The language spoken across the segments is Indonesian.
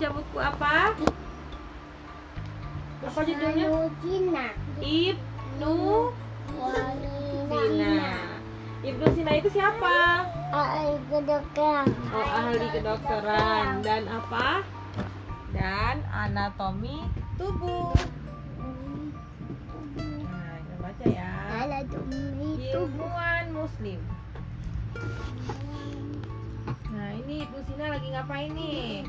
baca buku apa? Apa judulnya? Ibnu Sina. Ibnu Sina itu siapa? Ahli kedokteran. Oh, ahli kedokteran dan apa? Dan anatomi tubuh. Nah, kita baca ya. Anatomi tubuh. Ilmuwan muslim. Nah, ini Ibnu Sina lagi ngapain nih?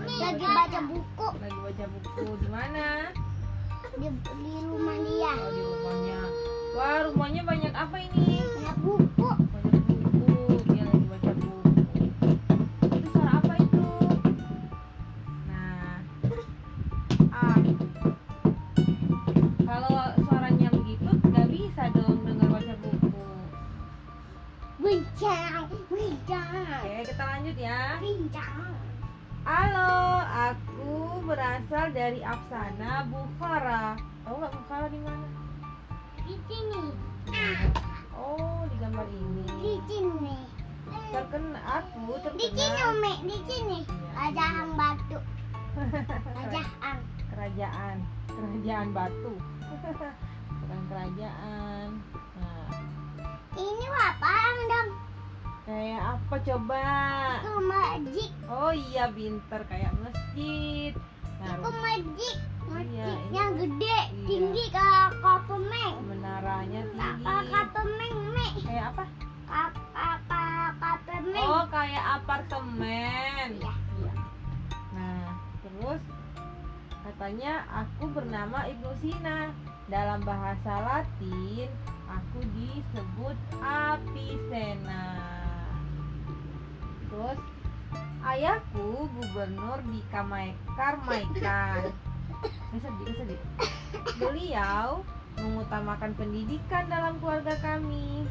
Lagi baca buku Lagi baca buku di mana? di, di rumah dia. Oh, di rumahnya. Wah, rumahnya banyak apa ini? Banyak buku. Banyak buku. Dia lagi baca buku. Itu suara apa itu? Nah, ah. Kalau suaranya begitu, nggak bisa dong dengar baca buku. Bincang, bincang, Oke, kita lanjut ya. bincang. Halo, aku berasal dari Apsana, Bukhara. Tahu nggak Bukhara di mana? Di sini, Oh, di gambar di ini. sini. Terkena aku Di sini, Umi, di sini. Raja Hang Batu. Raja Hang. kerajaan, kerajaan batu. Bukan kerajaan. Nah, Ini kayak apa coba? Itu masjid. Oh iya, pinter kayak masjid. Nah, Itu masjid. Iya, Masjid ini- yang gede, Iya. tinggi kayak kapemeng. menaranya tinggi. Kakak kapemeng, Mi. Kayak apa? Kakak kapemeng. Oh, kayak apartemen. Iya. Iya. Nah, terus katanya aku bernama Ibnu Sina. Dalam bahasa Latin, aku disebut Avicenna. Ayahku gubernur di Karmaikan. Bisa sedih, sedih. Beliau mengutamakan pendidikan dalam keluarga kami.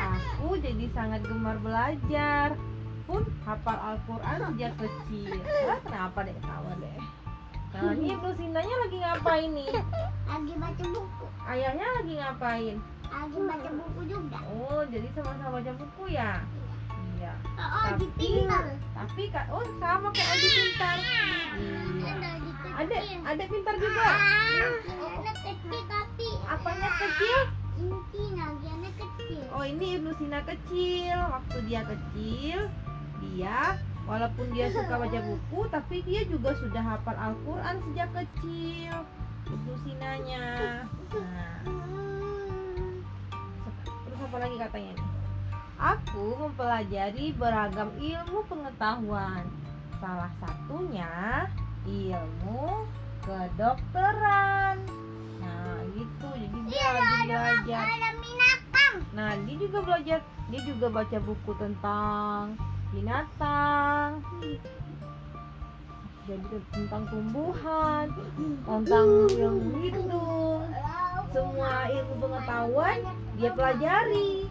Aku jadi sangat gemar belajar pun hafal Al-Quran sejak kecil. Kenapa deh ketawa deh? Nah, ini Sinanya lagi ngapain nih? Lagi baca buku. Ayahnya lagi ngapain? Lagi baca buku juga. Oh, jadi sama-sama baca buku ya? Tapi- pintar. Tapi kak, oh sama kayak Adi pintar. Ada. Ada, ada pintar juga. Anak kecil tapi Apanya kecil? lagi kecil. Oh ini Ibnu Sina kecil. Waktu dia kecil, dia walaupun dia suka baca buku, tapi dia juga sudah hafal Al-Quran sejak kecil. Ibnu Sinanya. Nah, terus apa lagi katanya nih? Aku mempelajari beragam ilmu pengetahuan. Salah satunya ilmu kedokteran. Nah, gitu. Jadi dia lagi belajar. Nah, dia juga belajar, dia juga baca buku tentang binatang. Jadi tentang tumbuhan, tentang ilmu hidup, semua ilmu pengetahuan dia pelajari.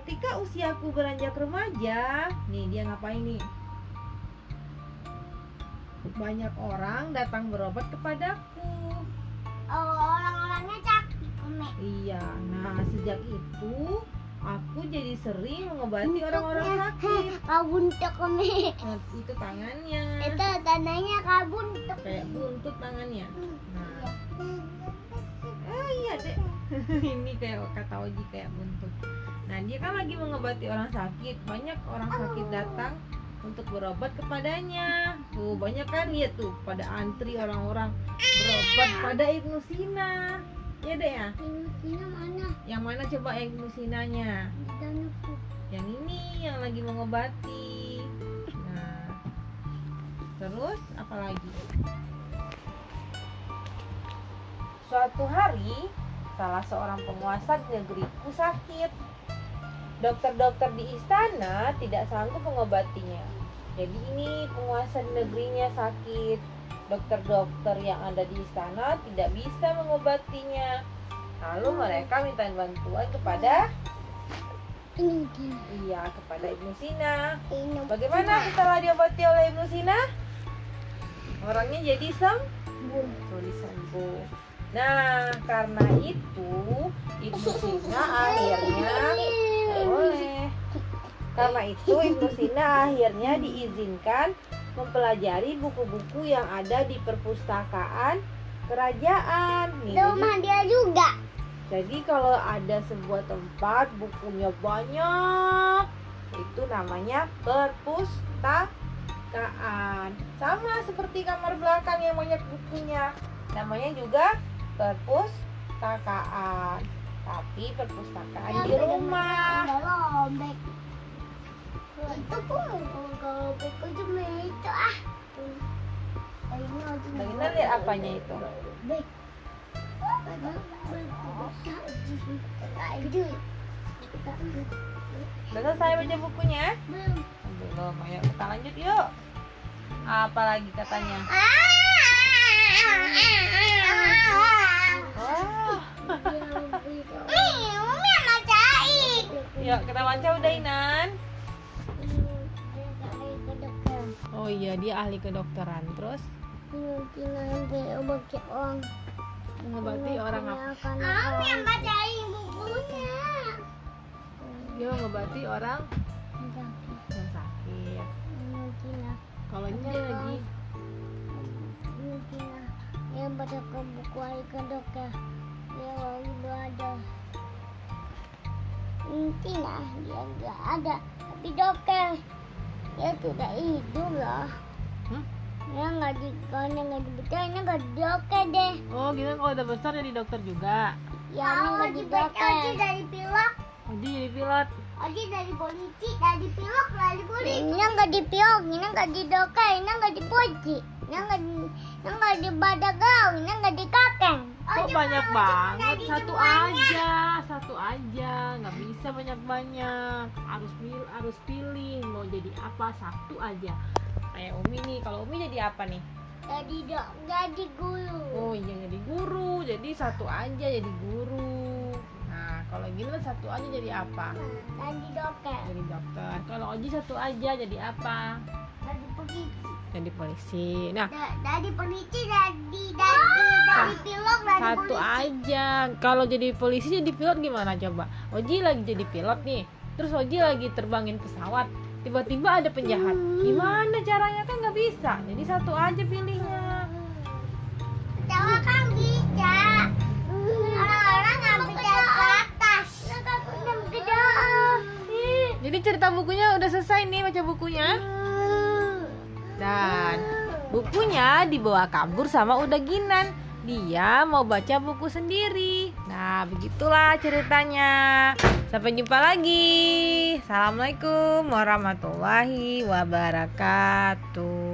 Ketika usiaku beranjak remaja, nih dia ngapain nih? Banyak orang datang berobat kepadaku. Oh, orang-orangnya sakit, Umi. Iya, nah sejak itu aku jadi sering mengobati orang-orang sakit. Kau buntuk, Umi. Nah, itu tangannya, Itu tandanya kau buntuk. kayak buntut tangannya. Nah, oh iya deh, ini kayak kata Oji kayak buntut. Nah dia kan lagi mengobati orang sakit, banyak orang sakit datang untuk berobat kepadanya. Tuh banyak kan lihat tuh pada antri orang-orang berobat pada Ibnu Sina. Ya deh ya. Ini mana? Yang mana coba Ibnu Sinanya? Yang ini yang lagi mengobati nah terus apa lagi suatu hari salah seorang penguasa di negeriku sakit dokter-dokter di istana tidak sanggup mengobatinya jadi ini penguasa negerinya sakit dokter-dokter yang ada di istana tidak bisa mengobatinya lalu mereka minta bantuan kepada. Iya, kepada Ibnu Sina. Bagaimana setelah diobati oleh Ibnu Sina? Orangnya jadi sembuh, jadi sembuh. Nah, karena itu Ibnu Sina akhirnya boleh Karena itu Ibnu Sina akhirnya diizinkan mempelajari buku-buku yang ada di perpustakaan kerajaan. Di rumah dia juga. jadi kalau ada sebuah tempat bukunya banyak, itu namanya perpustakaan. Sama seperti kamar belakang yang banyak bukunya, namanya juga perpustakaan. Tapi perpustakaan di rumah. Ada lobek. Itu pun kalau lobek itu itu ah. Bagaimana lihat apanya itu? Bek. Aduh. Udah selesai baca bukunya? Belum. Belum, ayo kita lanjut yuk. Apalagi katanya? Wah, yuk kita baca udah Inan. Oh iya dia ahli kedokteran terus mengobati orang apa? Om yang bacain bukunya. Dia mengobati orang yang sakit. Kalau ini lagi yang baca ke buku ahli ke dokter dia lagi belajar Tina dia nggak ada tapi dokter dia tidak hidup loh Hmm? dia nggak di kalau nggak di dokter ini nggak di dokter deh Oh gitu kalau udah besar jadi dokter juga. ya nggak di dokter Oji dari pilot Oh dia jadi pilot. Oji dari polisi dari pilot dari polisi ini nggak di pilot ini nggak di dokter ini nggak di polisi ini nggak di ini nggak di badagau ini nggak di kakek Kok banyak banget? Satu aja, satu aja, nggak bisa banyak-banyak. Harus pilih, harus pilih mau jadi apa satu aja. Kayak Umi nih, kalau Umi jadi apa nih? jadi dok jadi guru Oh iya jadi guru, jadi satu aja jadi guru. Nah kalau gini kan satu aja jadi apa? jadi dokter Jadi dokter. Kalau Oji satu aja jadi apa? jadi polisi Jadi polisi. Nah dari polisi dari dari dari pilot dari satu aja. Kalau jadi polisi jadi pilot gimana coba? Oji lagi jadi pilot nih. Terus Oji lagi terbangin pesawat. Tiba-tiba ada penjahat. Gimana caranya kan nggak bisa. Jadi satu aja pilihnya. Jawa kan bisa orang-orang nggak bisa ke atas Jadi cerita bukunya udah selesai nih baca bukunya. Dan bukunya dibawa kabur sama Udaginan. Dia mau baca buku sendiri. Nah, begitulah ceritanya. Sampai jumpa lagi. Assalamualaikum warahmatullahi wabarakatuh.